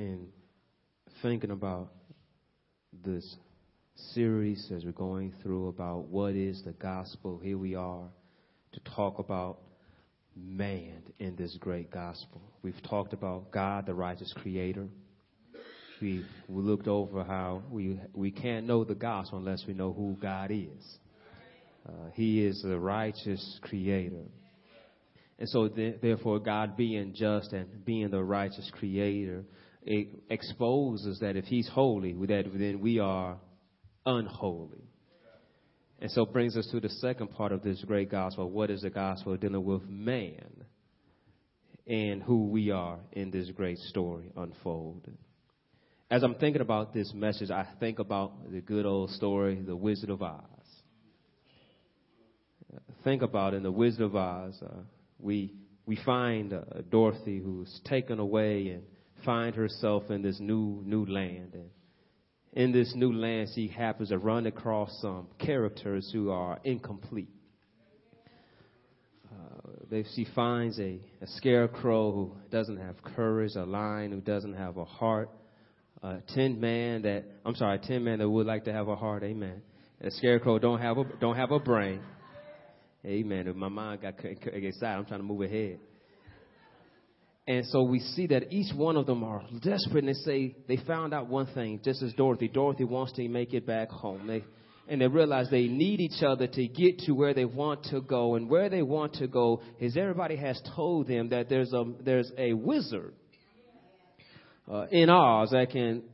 in thinking about this series as we're going through about what is the gospel, here we are to talk about man in this great gospel. We've talked about God, the righteous creator. We, we looked over how we, we can't know the gospel unless we know who God is. Uh, he is the righteous creator. And so, th- therefore, God being just and being the righteous creator, it exposes that if He's holy, that then we are unholy. And so brings us to the second part of this great gospel. What is the gospel? Dealing with man and who we are in this great story unfold. As I'm thinking about this message, I think about the good old story, The Wizard of Oz. Think about in The Wizard of Oz, uh, we, we find uh, Dorothy who's taken away and find herself in this new, new land. And in this new land, she happens to run across some characters who are incomplete. Uh, she finds a, a scarecrow who doesn't have courage, a lion who doesn't have a heart, a tin man that I'm sorry, a tin man that would like to have a heart. Amen. A scarecrow don't have a don't have a brain. Amen. If my mind got excited, I'm trying to move ahead. And so we see that each one of them are desperate and they say they found out one thing, just as Dorothy. Dorothy wants to make it back home. They, and they realize they need each other to get to where they want to go. And where they want to go is everybody has told them that there's a, there's a wizard uh, in Oz that can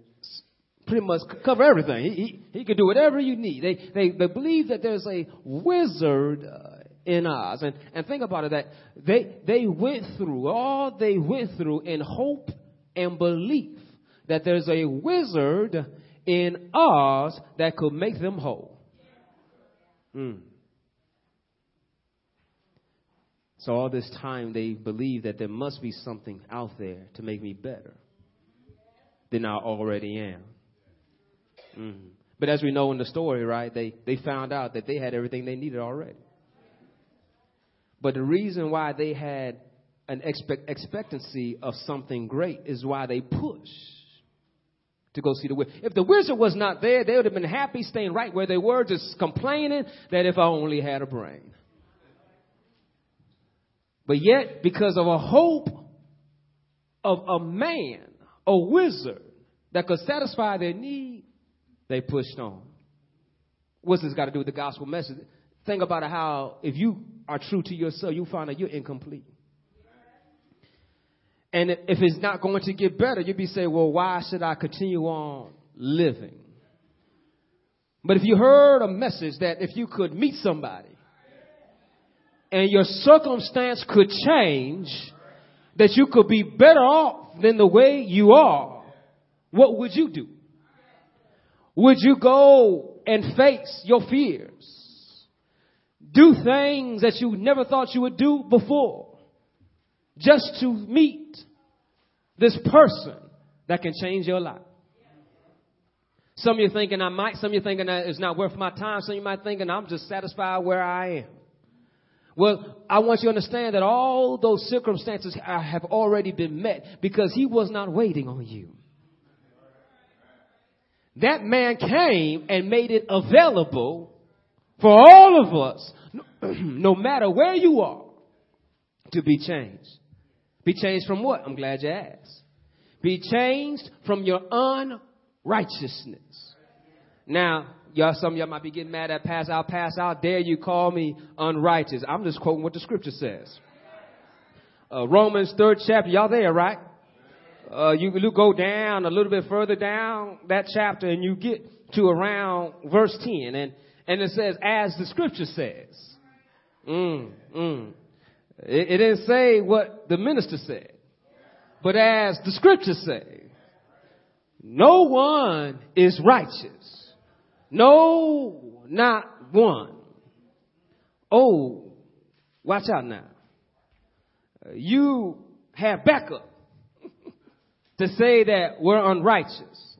pretty much cover everything. He, he, he can do whatever you need. They, they, they believe that there's a wizard uh, in Oz. And, and think about it that they, they went through all they went through in hope and belief that there's a wizard in Oz that could make them whole. Mm. So all this time they believe that there must be something out there to make me better than I already am. Mm. But as we know in the story, right, they, they found out that they had everything they needed already. But the reason why they had an expect, expectancy of something great is why they pushed to go see the wizard. If the wizard was not there, they would have been happy staying right where they were, just complaining that if I only had a brain. But yet, because of a hope of a man, a wizard, that could satisfy their need, they pushed on. What's this got to do with the gospel message? Think about how if you are true to yourself, you find that you're incomplete. And if it's not going to get better, you'd be saying, well, why should I continue on living? But if you heard a message that if you could meet somebody and your circumstance could change, that you could be better off than the way you are, what would you do? Would you go and face your fears? Do things that you never thought you would do before just to meet this person that can change your life. Some of you thinking I might, some of you thinking that it's not worth my time, some of you might thinking I'm just satisfied where I am. Well, I want you to understand that all those circumstances have already been met because he was not waiting on you. That man came and made it available for all of us, no matter where you are, to be changed. Be changed from what? I'm glad you asked. Be changed from your unrighteousness. Now, y'all, some of y'all might be getting mad at pass out, pass out. Dare you call me unrighteous? I'm just quoting what the scripture says. Uh, Romans third chapter, y'all there, right? Uh, you, go down a little bit further down that chapter and you get to around verse 10. And and it says, as the scripture says. Mm, mm. It, it didn't say what the minister said, but as the scriptures say, no one is righteous. No, not one. Oh, watch out now. You have backup to say that we're unrighteous.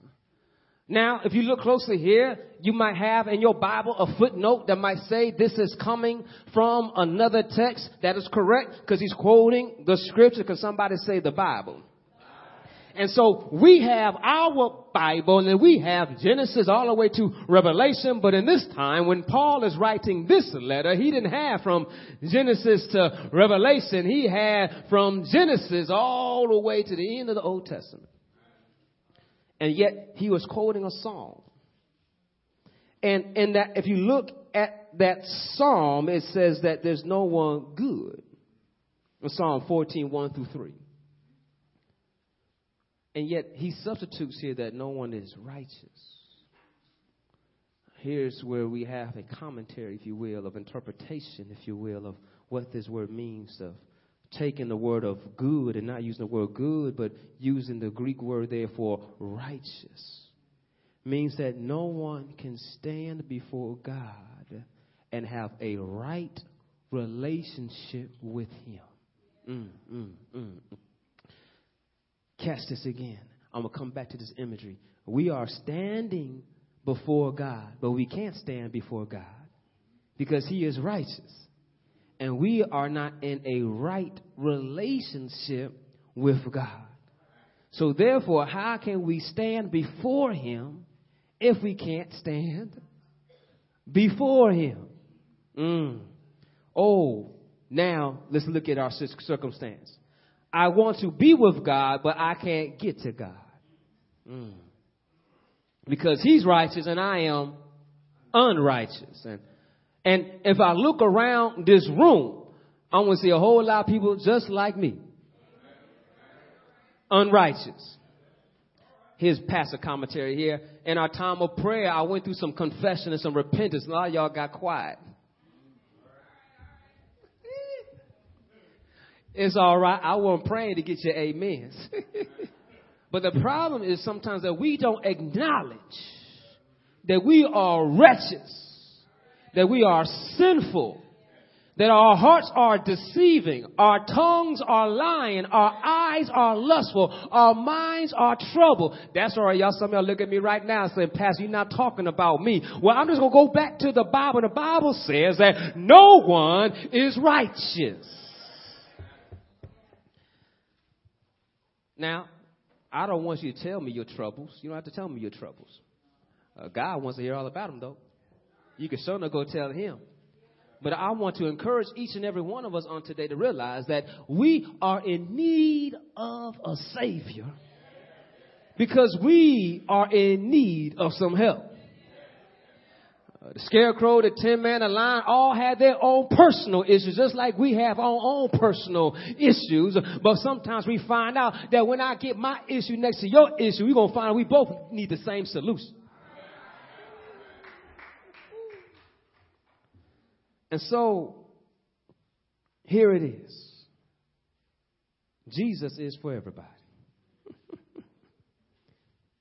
Now, if you look closely here, you might have in your Bible a footnote that might say this is coming from another text. That is correct because he's quoting the scripture. Because somebody say the Bible. And so we have our Bible and then we have Genesis all the way to Revelation. But in this time, when Paul is writing this letter, he didn't have from Genesis to Revelation. He had from Genesis all the way to the end of the Old Testament. And yet he was quoting a psalm. And, and that if you look at that psalm, it says that there's no one good. In Psalm 14, 1 through 3. And yet he substitutes here that no one is righteous. Here's where we have a commentary, if you will, of interpretation, if you will, of what this word means of taking the word of good and not using the word good, but using the Greek word there for righteous. Means that no one can stand before God and have a right relationship with Him. Mm, mm, mm. Catch this again. I'm going to come back to this imagery. We are standing before God, but we can't stand before God because He is righteous. And we are not in a right relationship with God. So, therefore, how can we stand before Him if we can't stand before Him? Mm. Oh, now let's look at our circumstance. I want to be with God, but I can't get to God. Mm. Because He's righteous and I am unrighteous. And, and if I look around this room, I'm going to see a whole lot of people just like me. Unrighteous. Here's pastor commentary here. In our time of prayer, I went through some confession and some repentance. A lot of y'all got quiet. It's all right. I wasn't praying to get your amens. but the problem is sometimes that we don't acknowledge that we are wretches, that we are sinful, that our hearts are deceiving, our tongues are lying, our eyes are lustful, our minds are troubled. That's all right, y'all. Some of y'all look at me right now and saying, Pastor, you're not talking about me. Well, I'm just going to go back to the Bible. The Bible says that no one is righteous. Now, I don't want you to tell me your troubles. You don't have to tell me your troubles. Uh, God wants to hear all about them, though. You can certainly go tell him. But I want to encourage each and every one of us on today to realize that we are in need of a Savior because we are in need of some help. Uh, the scarecrow, the tin man, the lion, all had their own personal issues, just like we have our own personal issues. But sometimes we find out that when I get my issue next to your issue, we're going to find we both need the same solution. And so, here it is. Jesus is for everybody.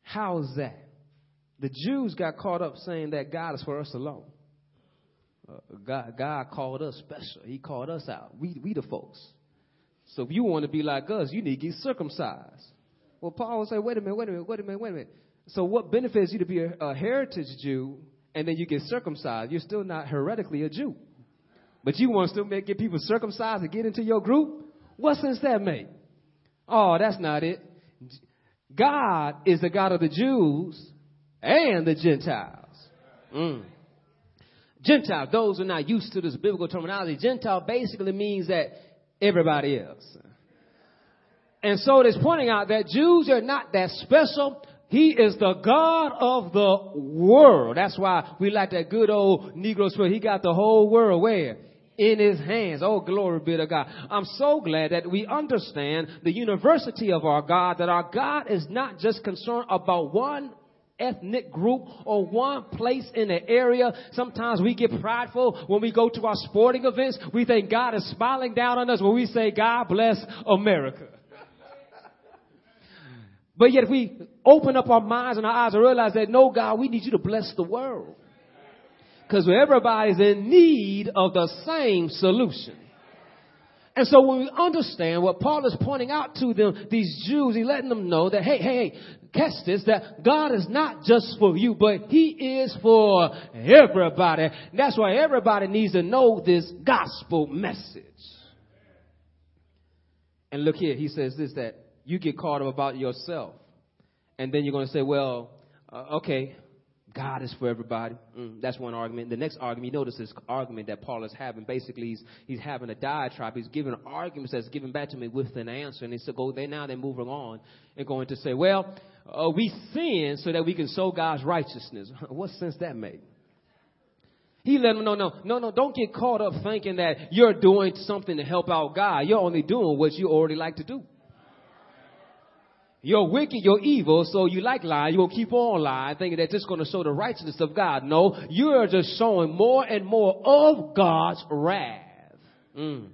How's that? The Jews got caught up saying that God is for us alone. Uh, God, God called us special. He called us out. We, we the folks. So if you want to be like us, you need to get circumcised. Well, Paul would say, wait a minute, wait a minute, wait a minute, wait a minute. So what benefits you to be a, a heritage Jew and then you get circumcised? You're still not heretically a Jew. But you want to still make, get people circumcised to get into your group? What sense that make? Oh, that's not it. God is the God of the Jews and the Gentiles. Mm. Gentile, those who are not used to this biblical terminology, Gentile basically means that everybody else. And so it is pointing out that Jews are not that special. He is the God of the world. That's why we like that good old Negro spirit. He got the whole world where? In his hands. Oh, glory be to God. I'm so glad that we understand the university of our God, that our God is not just concerned about one ethnic group or one place in the area. Sometimes we get prideful when we go to our sporting events. We think God is smiling down on us when we say, God bless America. but yet we open up our minds and our eyes and realize that no, God, we need you to bless the world. Because everybody's in need of the same solution. And so when we understand what Paul is pointing out to them, these Jews, he's letting them know that, hey, hey, hey, catch this, that God is not just for you, but He is for everybody. That's why everybody needs to know this gospel message. And look here, he says this, that you get caught up about yourself. And then you're going to say, well, uh, okay, God is for everybody. Mm, that's one argument. The next argument, you notice this argument that Paul is having. Basically, he's, he's having a diatribe. He's giving arguments that's given back to me with an answer. And he said, go, they now they're moving on and going to say, well, uh, we sin so that we can show God's righteousness. what sense that make? He let them know, no, no, no, don't get caught up thinking that you're doing something to help out God. You're only doing what you already like to do. You're wicked, you're evil, so you like lying. You'll keep on lying, thinking that this is going to show the righteousness of God. No, you are just showing more and more of God's wrath. Mm.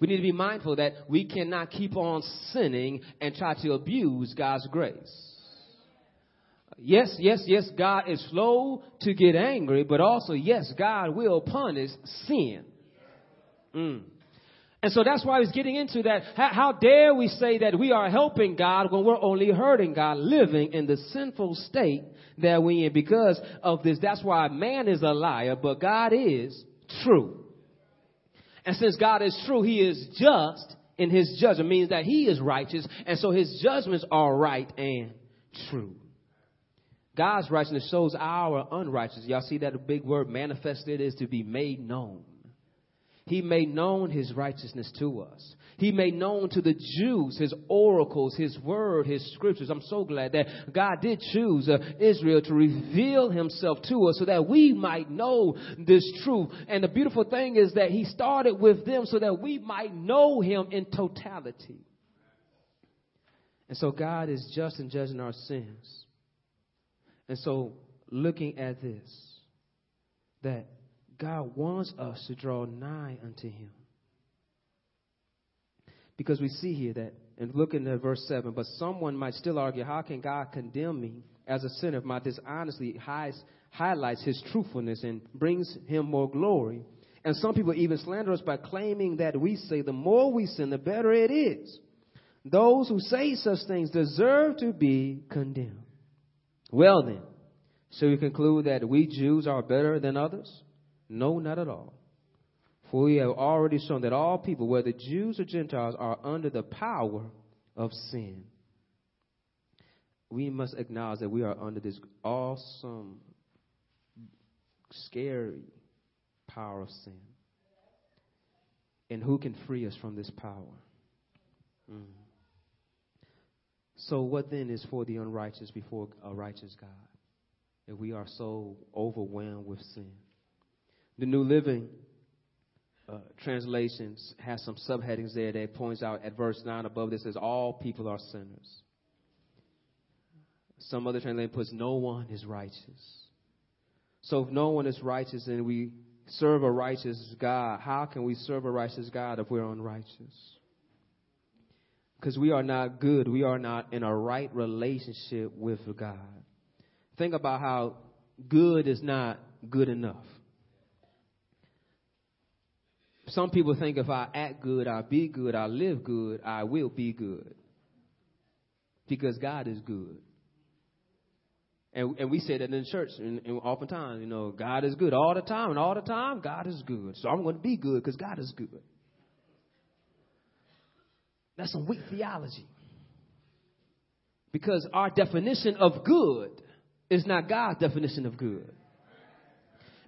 We need to be mindful that we cannot keep on sinning and try to abuse God's grace. Yes, yes, yes, God is slow to get angry, but also, yes, God will punish sin. Mm. And so that's why he's getting into that. How, how, dare we say that we are helping God when we're only hurting God, living in the sinful state that we in? Because of this, that's why man is a liar, but God is true. And since God is true, he is just in his judgment, means that he is righteous, and so his judgments are right and true. God's righteousness shows our unrighteousness. Y'all see that big word manifested is to be made known. He made known his righteousness to us. He made known to the Jews his oracles, his word, his scriptures. I'm so glad that God did choose uh, Israel to reveal himself to us so that we might know this truth. And the beautiful thing is that he started with them so that we might know him in totality. And so God is just in judging our sins. And so looking at this, that God wants us to draw nigh unto him. Because we see here that, and looking at verse 7, but someone might still argue, how can God condemn me as a sinner if my dishonesty hides, highlights his truthfulness and brings him more glory? And some people even slander us by claiming that we say the more we sin, the better it is. Those who say such things deserve to be condemned. Well then, so we conclude that we Jews are better than others? No, not at all. For we have already shown that all people, whether Jews or Gentiles, are under the power of sin. We must acknowledge that we are under this awesome, scary power of sin. And who can free us from this power? Mm. So, what then is for the unrighteous before a righteous God? If we are so overwhelmed with sin. The New Living uh, translations has some subheadings there that points out at verse 9 above this says all people are sinners. Some other translation puts no one is righteous. So if no one is righteous and we serve a righteous God, how can we serve a righteous God if we're unrighteous? Because we are not good. We are not in a right relationship with God. Think about how good is not good enough. Some people think if I act good, I'll be good, I live good, I will be good. Because God is good. And, and we say that in church, and, and oftentimes, you know, God is good all the time, and all the time, God is good. So I'm going to be good because God is good. That's some weak theology. Because our definition of good is not God's definition of good.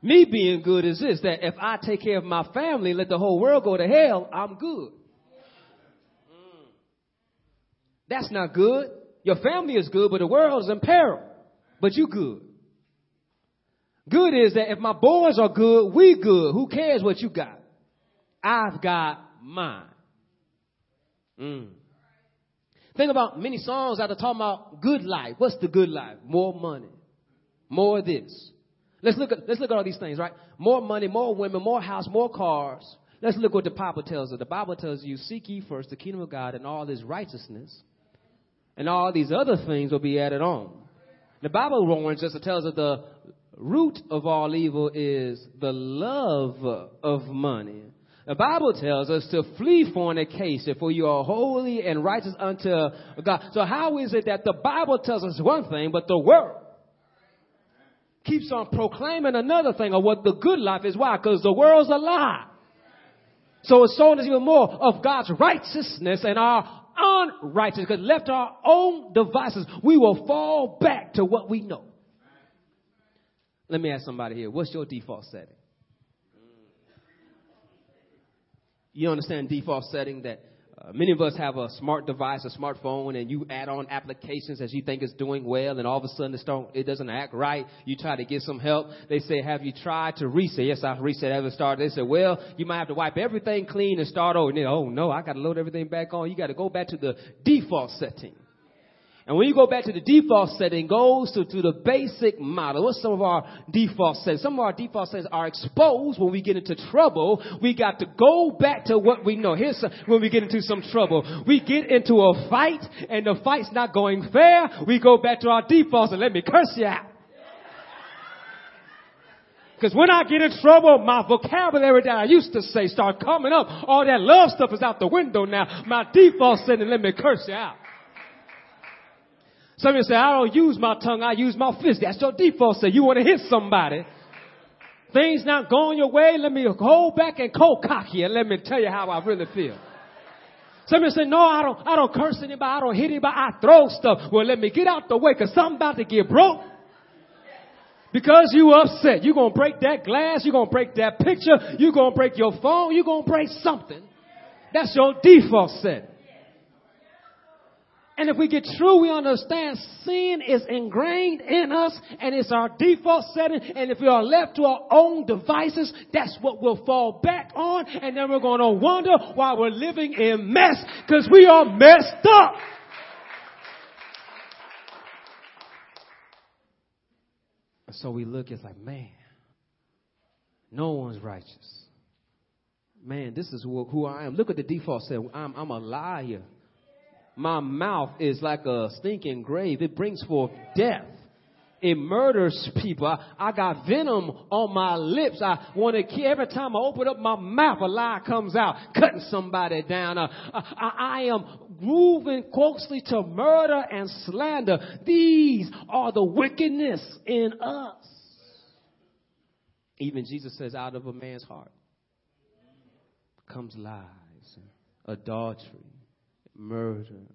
Me being good is this that if I take care of my family, let the whole world go to hell, I'm good. That's not good. Your family is good, but the world is in peril. But you good. Good is that if my boys are good, we good. Who cares what you got? I've got mine. Mm. Think about many songs that are talking about good life. What's the good life? More money. More this. Let's look at let's look at all these things, right? More money, more women, more house, more cars. Let's look what the Bible tells us. The Bible tells you, seek ye first the kingdom of God and all his righteousness, and all these other things will be added on. The Bible warns us, it tells us the root of all evil is the love of money. The Bible tells us to flee fornication, for you are holy and righteous unto God. So how is it that the Bible tells us one thing, but the world keeps on proclaiming another thing of what the good life is. Why? Because the world's a lie. So it's showing us even more of God's righteousness and our unrighteous. Because left to our own devices, we will fall back to what we know. Let me ask somebody here, what's your default setting? You understand default setting that uh, many of us have a smart device, a smartphone, and you add on applications as you think it's doing well, and all of a sudden it, start, it doesn't act right. You try to get some help. They say, have you tried to reset? Yes, I reset ever started. They said, well, you might have to wipe everything clean and start over. And then, oh no, I got to load everything back on. You got to go back to the default setting. And when you go back to the default setting, goes to, to the basic model. What's some of our default settings? Some of our default settings are exposed when we get into trouble. We got to go back to what we know. Here's some, when we get into some trouble. We get into a fight and the fight's not going fair. We go back to our defaults and let me curse you out. Because when I get in trouble, my vocabulary that I used to say start coming up. All that love stuff is out the window now. My default setting, let me curse you out. Some of you say, I don't use my tongue, I use my fist. That's your default say. You want to hit somebody. Things not going your way, let me hold back and cold cock you and let me tell you how I really feel. Some of you say, no, I don't, I don't curse anybody, I don't hit anybody, I throw stuff. Well, let me get out the way because something about to get broke. Because you upset. You're to break that glass. You're to break that picture. You're to break your phone. You're to break something. That's your default set. And if we get true, we understand sin is ingrained in us and it's our default setting. And if we are left to our own devices, that's what we'll fall back on. And then we're going to wonder why we're living in mess because we are messed up. So we look, it's like, man, no one's righteous. Man, this is who I am. Look at the default setting. I'm, I'm a liar. My mouth is like a stinking grave. It brings forth death. It murders people. I, I got venom on my lips. I want to kill. Every time I open up my mouth, a lie comes out, cutting somebody down. Uh, I, I am moving closely to murder and slander. These are the wickedness in us. Even Jesus says, out of a man's heart comes lies, adultery, murder,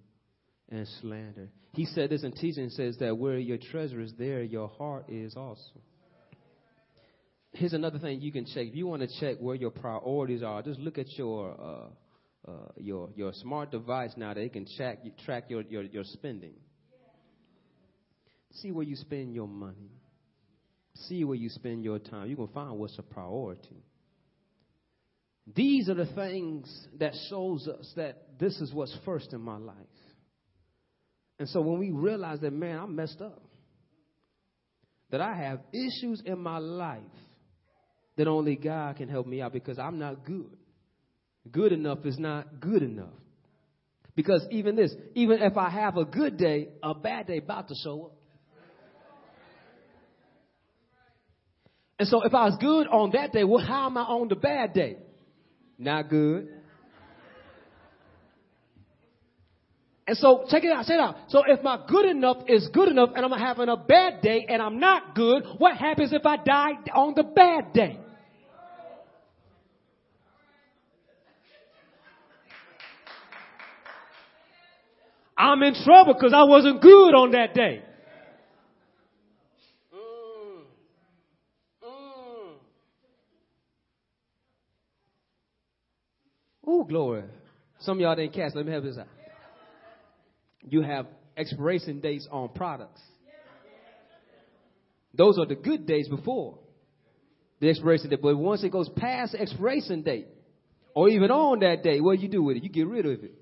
and slander. He said this in teaching says that where your treasure is, there your heart is also. Here's another thing you can check. If you want to check where your priorities are, just look at your uh, uh, your your smart device now that it can track track your, your your spending. See where you spend your money. See where you spend your time. You can find what's a priority. These are the things that shows us that this is what's first in my life. And so when we realize that, man, I'm messed up, that I have issues in my life that only God can help me out because I'm not good. Good enough is not good enough. Because even this, even if I have a good day, a bad day about to show up. And so if I was good on that day, well, how am I on the bad day? Not good. And so check it out, check it out. So if my good enough is good enough and I'm having a bad day and I'm not good, what happens if I die on the bad day? I'm in trouble because I wasn't good on that day. Oh, glory. Some of y'all didn't catch. Let me have this out. You have expiration dates on products. Those are the good days before the expiration date. But once it goes past the expiration date, or even on that day, what do you do with it? You get rid of it.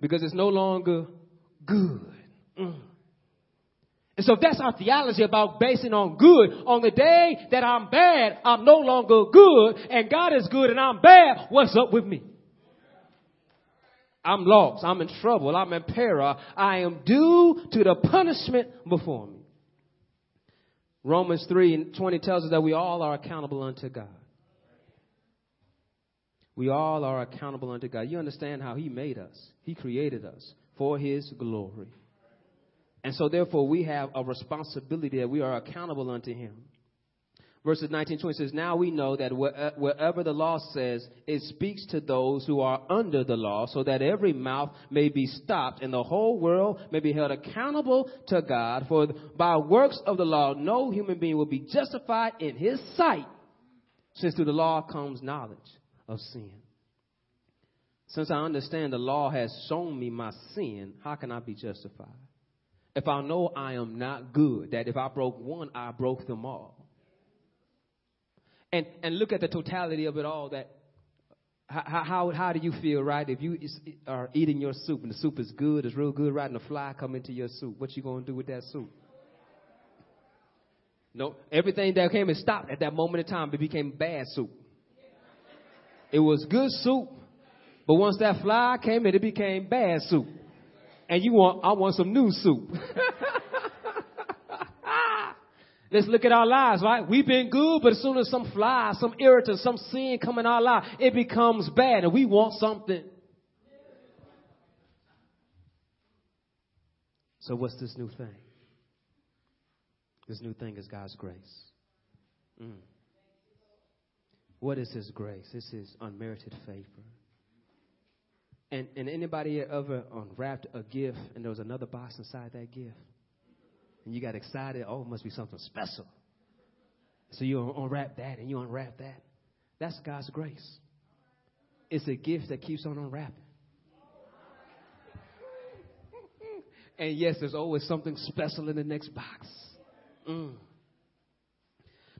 Because it's no longer good. Mm. And so that's our theology about basing on good. On the day that I'm bad, I'm no longer good, and God is good and I'm bad, what's up with me? I'm lost. I'm in trouble. I'm in peril. I am due to the punishment before me. Romans 3 and 20 tells us that we all are accountable unto God. We all are accountable unto God. You understand how He made us, He created us for His glory. And so, therefore, we have a responsibility that we are accountable unto Him. Verses 19 20 says, Now we know that uh, wherever the law says, it speaks to those who are under the law, so that every mouth may be stopped, and the whole world may be held accountable to God. For by works of the law, no human being will be justified in his sight, since through the law comes knowledge of sin. Since I understand the law has shown me my sin, how can I be justified? If I know I am not good, that if I broke one, I broke them all and, and look at the totality of it all that how, how, how do you feel, right? If you are eating your soup and the soup is good, it's real good, right? And a fly come into your soup, what you going to do with that soup? No, everything that came and stopped at that moment in time, it became bad soup. It was good soup, but once that fly came in, it became bad soup. And you want, I want some new soup. Let's look at our lives, right? We've been good, but as soon as some fly, some irritant, some sin come in our life, it becomes bad and we want something. So what's this new thing? This new thing is God's grace. Mm. What is His grace? This is unmerited favor. And, and anybody ever unwrapped a gift and there was another box inside that gift? And you got excited. Oh, it must be something special. So you unwrap that and you unwrap that. That's God's grace. It's a gift that keeps on unwrapping. and yes, there's always something special in the next box. Mm.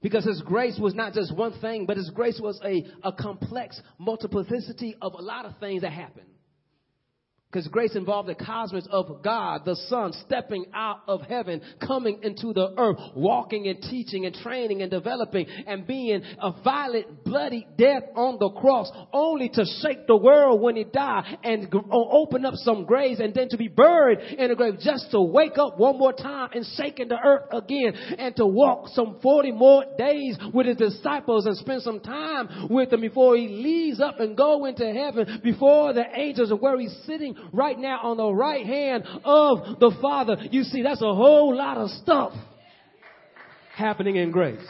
Because His grace was not just one thing, but His grace was a, a complex multiplicity of a lot of things that happened. Because grace involved the cosmos of God, the Son, stepping out of heaven, coming into the earth, walking and teaching and training and developing and being a violent, bloody death on the cross, only to shake the world when he died and open up some graves and then to be buried in a grave just to wake up one more time and shaking the earth again and to walk some 40 more days with his disciples and spend some time with them before he leaves up and go into heaven before the angels and where he's sitting right now on the right hand of the Father. You see, that's a whole lot of stuff happening in grace.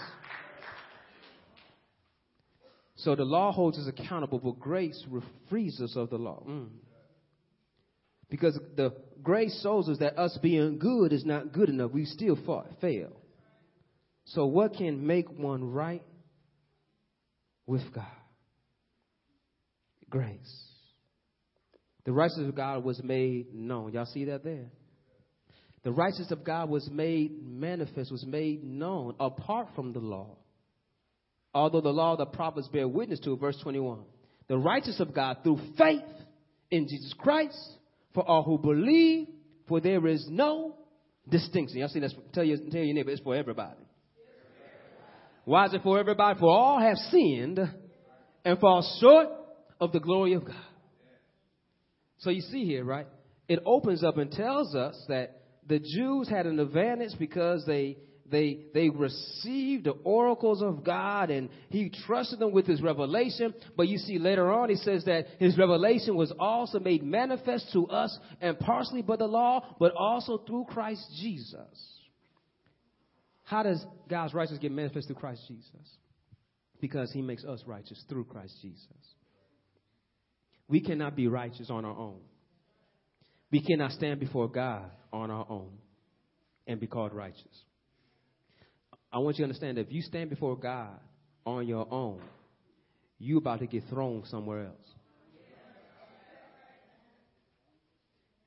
So the law holds us accountable, but grace frees us of the law. Mm. Because the grace shows us that us being good is not good enough. We still fought, fail. So what can make one right with God? Grace. The righteousness of God was made known. Y'all see that there? The righteousness of God was made manifest, was made known apart from the law. Although the law the prophets bear witness to verse 21. The righteousness of God through faith in Jesus Christ for all who believe, for there is no distinction. Y'all see that? Tell, you, tell your neighbor, it's for everybody. Why is it for everybody? For all have sinned and fall short of the glory of God. So you see here, right? It opens up and tells us that the Jews had an advantage because they they they received the oracles of God and he trusted them with his revelation. But you see later on he says that his revelation was also made manifest to us and partially by the law, but also through Christ Jesus. How does God's righteousness get manifest through Christ Jesus? Because he makes us righteous through Christ Jesus. We cannot be righteous on our own. We cannot stand before God on our own and be called righteous. I want you to understand that if you stand before God on your own, you're about to get thrown somewhere else.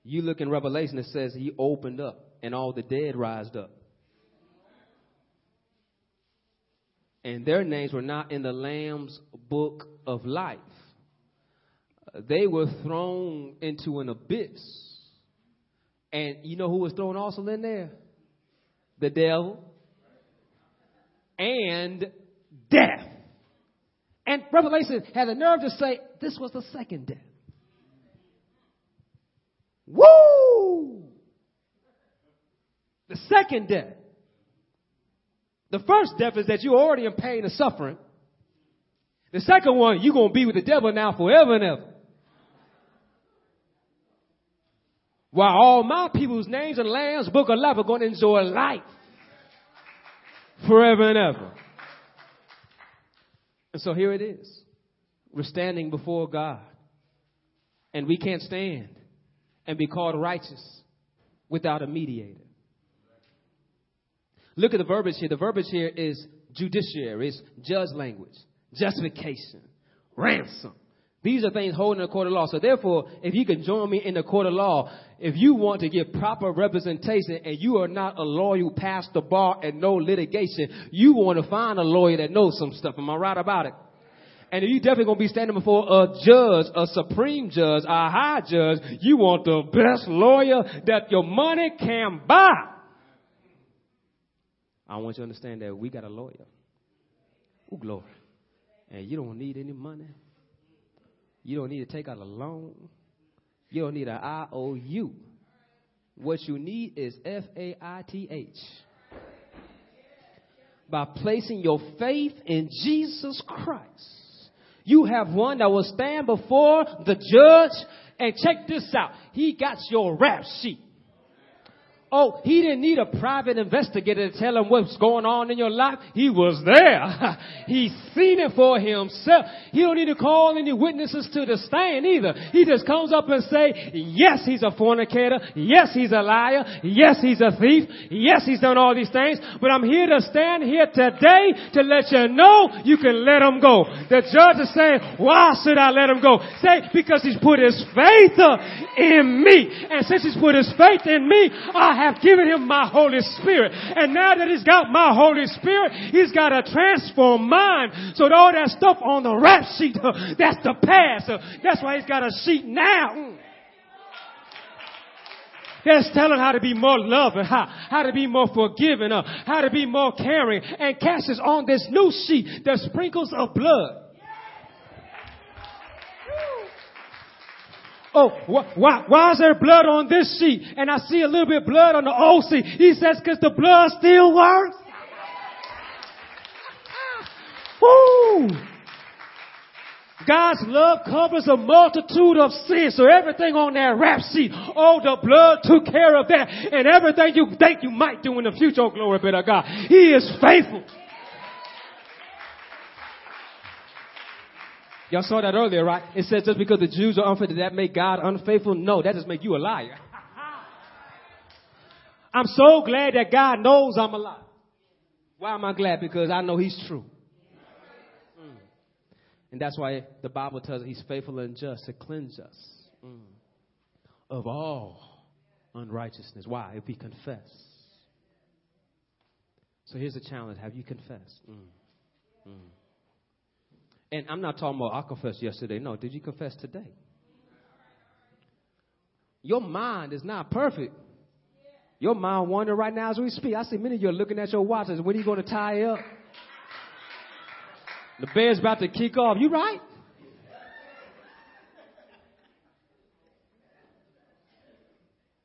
You look in Revelation, it says he opened up and all the dead rised up. And their names were not in the Lamb's book of life they were thrown into an abyss. And you know who was thrown also in there? The devil and death. And Revelation had the nerve to say this was the second death. Woo! The second death. The first death is that you're already in pain and suffering. The second one, you're going to be with the devil now forever and ever. While all my people's names and Lamb's book of life are going to enjoy life forever and ever. And so here it is. We're standing before God. And we can't stand and be called righteous without a mediator. Look at the verbiage here. The verbiage here is judiciary, it's judge language, justification, ransom. These are things holding the court of law. So therefore, if you can join me in the court of law, if you want to get proper representation and you are not a lawyer who passed the bar and no litigation, you want to find a lawyer that knows some stuff. Am I right about it? And if you definitely gonna be standing before a judge, a supreme judge, a high judge, you want the best lawyer that your money can buy. I want you to understand that we got a lawyer. Oh, glory. And you don't need any money. You don't need to take out a loan. You don't need an IOU. What you need is F A I T H. By placing your faith in Jesus Christ, you have one that will stand before the judge and check this out. He got your rap sheet. Oh, he didn't need a private investigator to tell him what's going on in your life. He was there. He seen it for himself. He don't need to call any witnesses to the stand either. He just comes up and say, yes, he's a fornicator. Yes, he's a liar. Yes, he's a thief. Yes, he's done all these things. But I'm here to stand here today to let you know you can let him go. The judge is saying, why should I let him go? Say, because he's put his faith uh, in me. And since he's put his faith in me, I have given him my Holy Spirit. And now that he's got my Holy Spirit, he's got a transformed mind. So all that stuff on the rap sheet, that's the past. That's why he's got a sheet now. That's telling how to be more loving, how, how to be more forgiving, uh, how to be more caring. And Cash is on this new sheet, the sprinkles of blood. Oh, wh- why, why is there blood on this sheet? And I see a little bit of blood on the old sheet. He says, cause the blood still works. Woo! God's love covers a multitude of sins. So everything on that rap sheet, oh, the blood took care of that. And everything you think you might do in the future, oh, glory be to God. He is faithful. Y'all saw that earlier, right? It says just because the Jews are unfaithful, that make God unfaithful? No, that just make you a liar. I'm so glad that God knows I'm a liar. Why am I glad? Because I know He's true. Mm. And that's why the Bible tells us He's faithful and just to cleanse us mm. of all unrighteousness. Why? If we confess. So here's the challenge Have you confessed? Mm. And I'm not talking about I confessed yesterday. No, did you confess today? Your mind is not perfect. Your mind wandering right now as we speak. I see many of you are looking at your watches. When are you going to tie up? The bed's about to kick off. You right?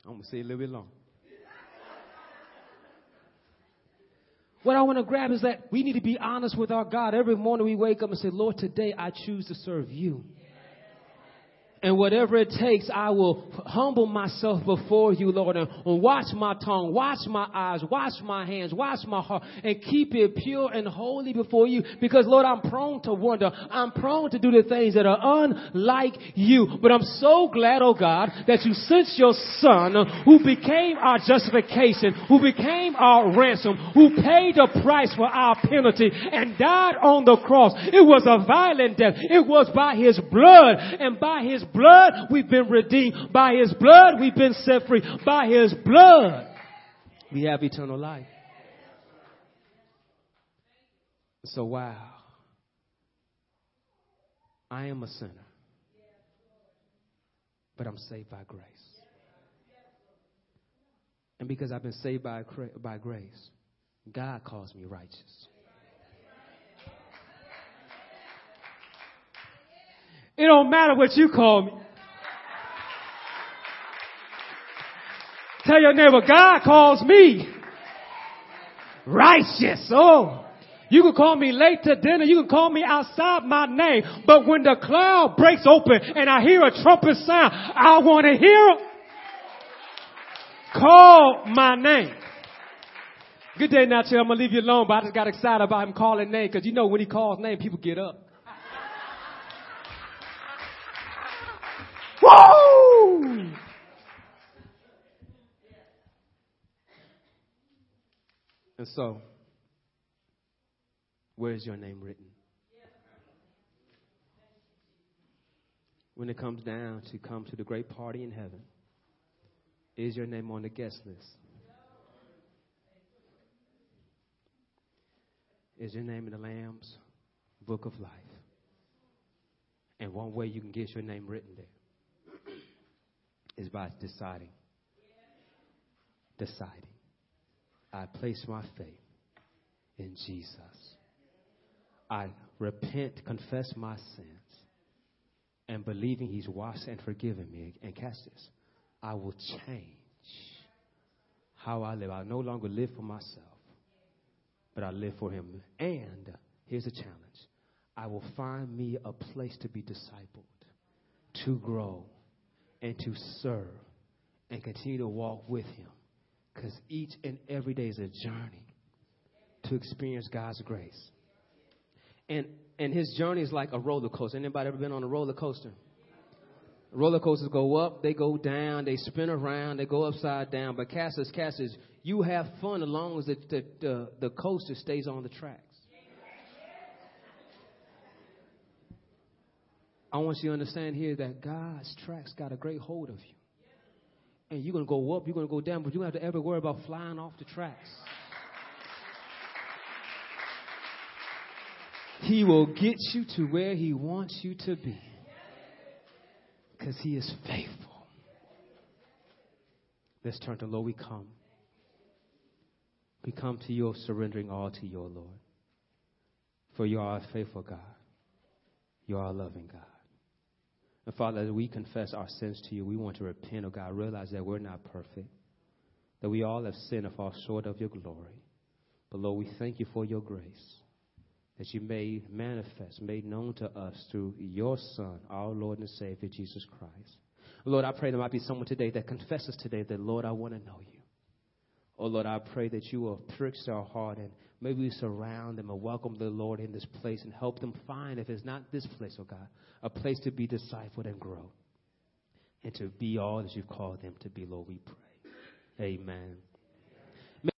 I'm going to say a little bit long. What I want to grab is that we need to be honest with our God. Every morning we wake up and say, Lord, today I choose to serve you. And whatever it takes, I will humble myself before you, Lord, and watch my tongue, watch my eyes, watch my hands, watch my heart, and keep it pure and holy before you. Because, Lord, I'm prone to wonder. I'm prone to do the things that are unlike you. But I'm so glad, oh God, that you sent your son who became our justification, who became our ransom, who paid the price for our penalty and died on the cross. It was a violent death. It was by his blood and by his blood we've been redeemed. By his blood we've been set free. By his blood we have eternal life. So wow. I am a sinner. But I'm saved by grace. And because I've been saved by, by grace, God calls me righteous. It don't matter what you call me. Tell your neighbor, God calls me righteous. Oh. You can call me late to dinner. You can call me outside my name. But when the cloud breaks open and I hear a trumpet sound, I want to hear Call my name. Good day Chill. I'm gonna leave you alone, but I just got excited about him calling name because you know when he calls name, people get up. Woo! And so, where is your name written? When it comes down to come to the great party in heaven, is your name on the guest list? Is your name in the Lamb's book of life? And one way you can get your name written there is by deciding. Deciding. I place my faith in Jesus. I repent, confess my sins, and believing He's washed and forgiven me. And catch this I will change how I live. I no longer live for myself, but I live for Him. And here's a challenge I will find me a place to be discipled, to grow, and to serve, and continue to walk with Him. Because each and every day is a journey to experience God's grace. And and his journey is like a roller coaster. Anybody ever been on a roller coaster? Roller coasters go up, they go down, they spin around, they go upside down. But casters, casters, you have fun as long as the, the, the, the coaster stays on the tracks. I want you to understand here that God's tracks got a great hold of you. And you're going to go up, you're going to go down, but you don't have to ever worry about flying off the tracks. He will get you to where He wants you to be because He is faithful. Let's turn to Lord. We come. We come to you, surrendering all to your Lord. For you are a faithful God. You are a loving God. And Father, as we confess our sins to you, we want to repent, oh God, realize that we're not perfect, that we all have sinned and fall short of your glory. But Lord, we thank you for your grace that you made manifest, made known to us through your Son, our Lord and Savior, Jesus Christ. Lord, I pray there might be someone today that confesses today that, Lord, I want to know you. Oh, Lord, I pray that you will prick our heart and maybe we surround them and welcome the Lord in this place and help them find, if it's not this place, oh God, a place to be discipled and grow and to be all that you've called them to be, Lord, we pray. Amen.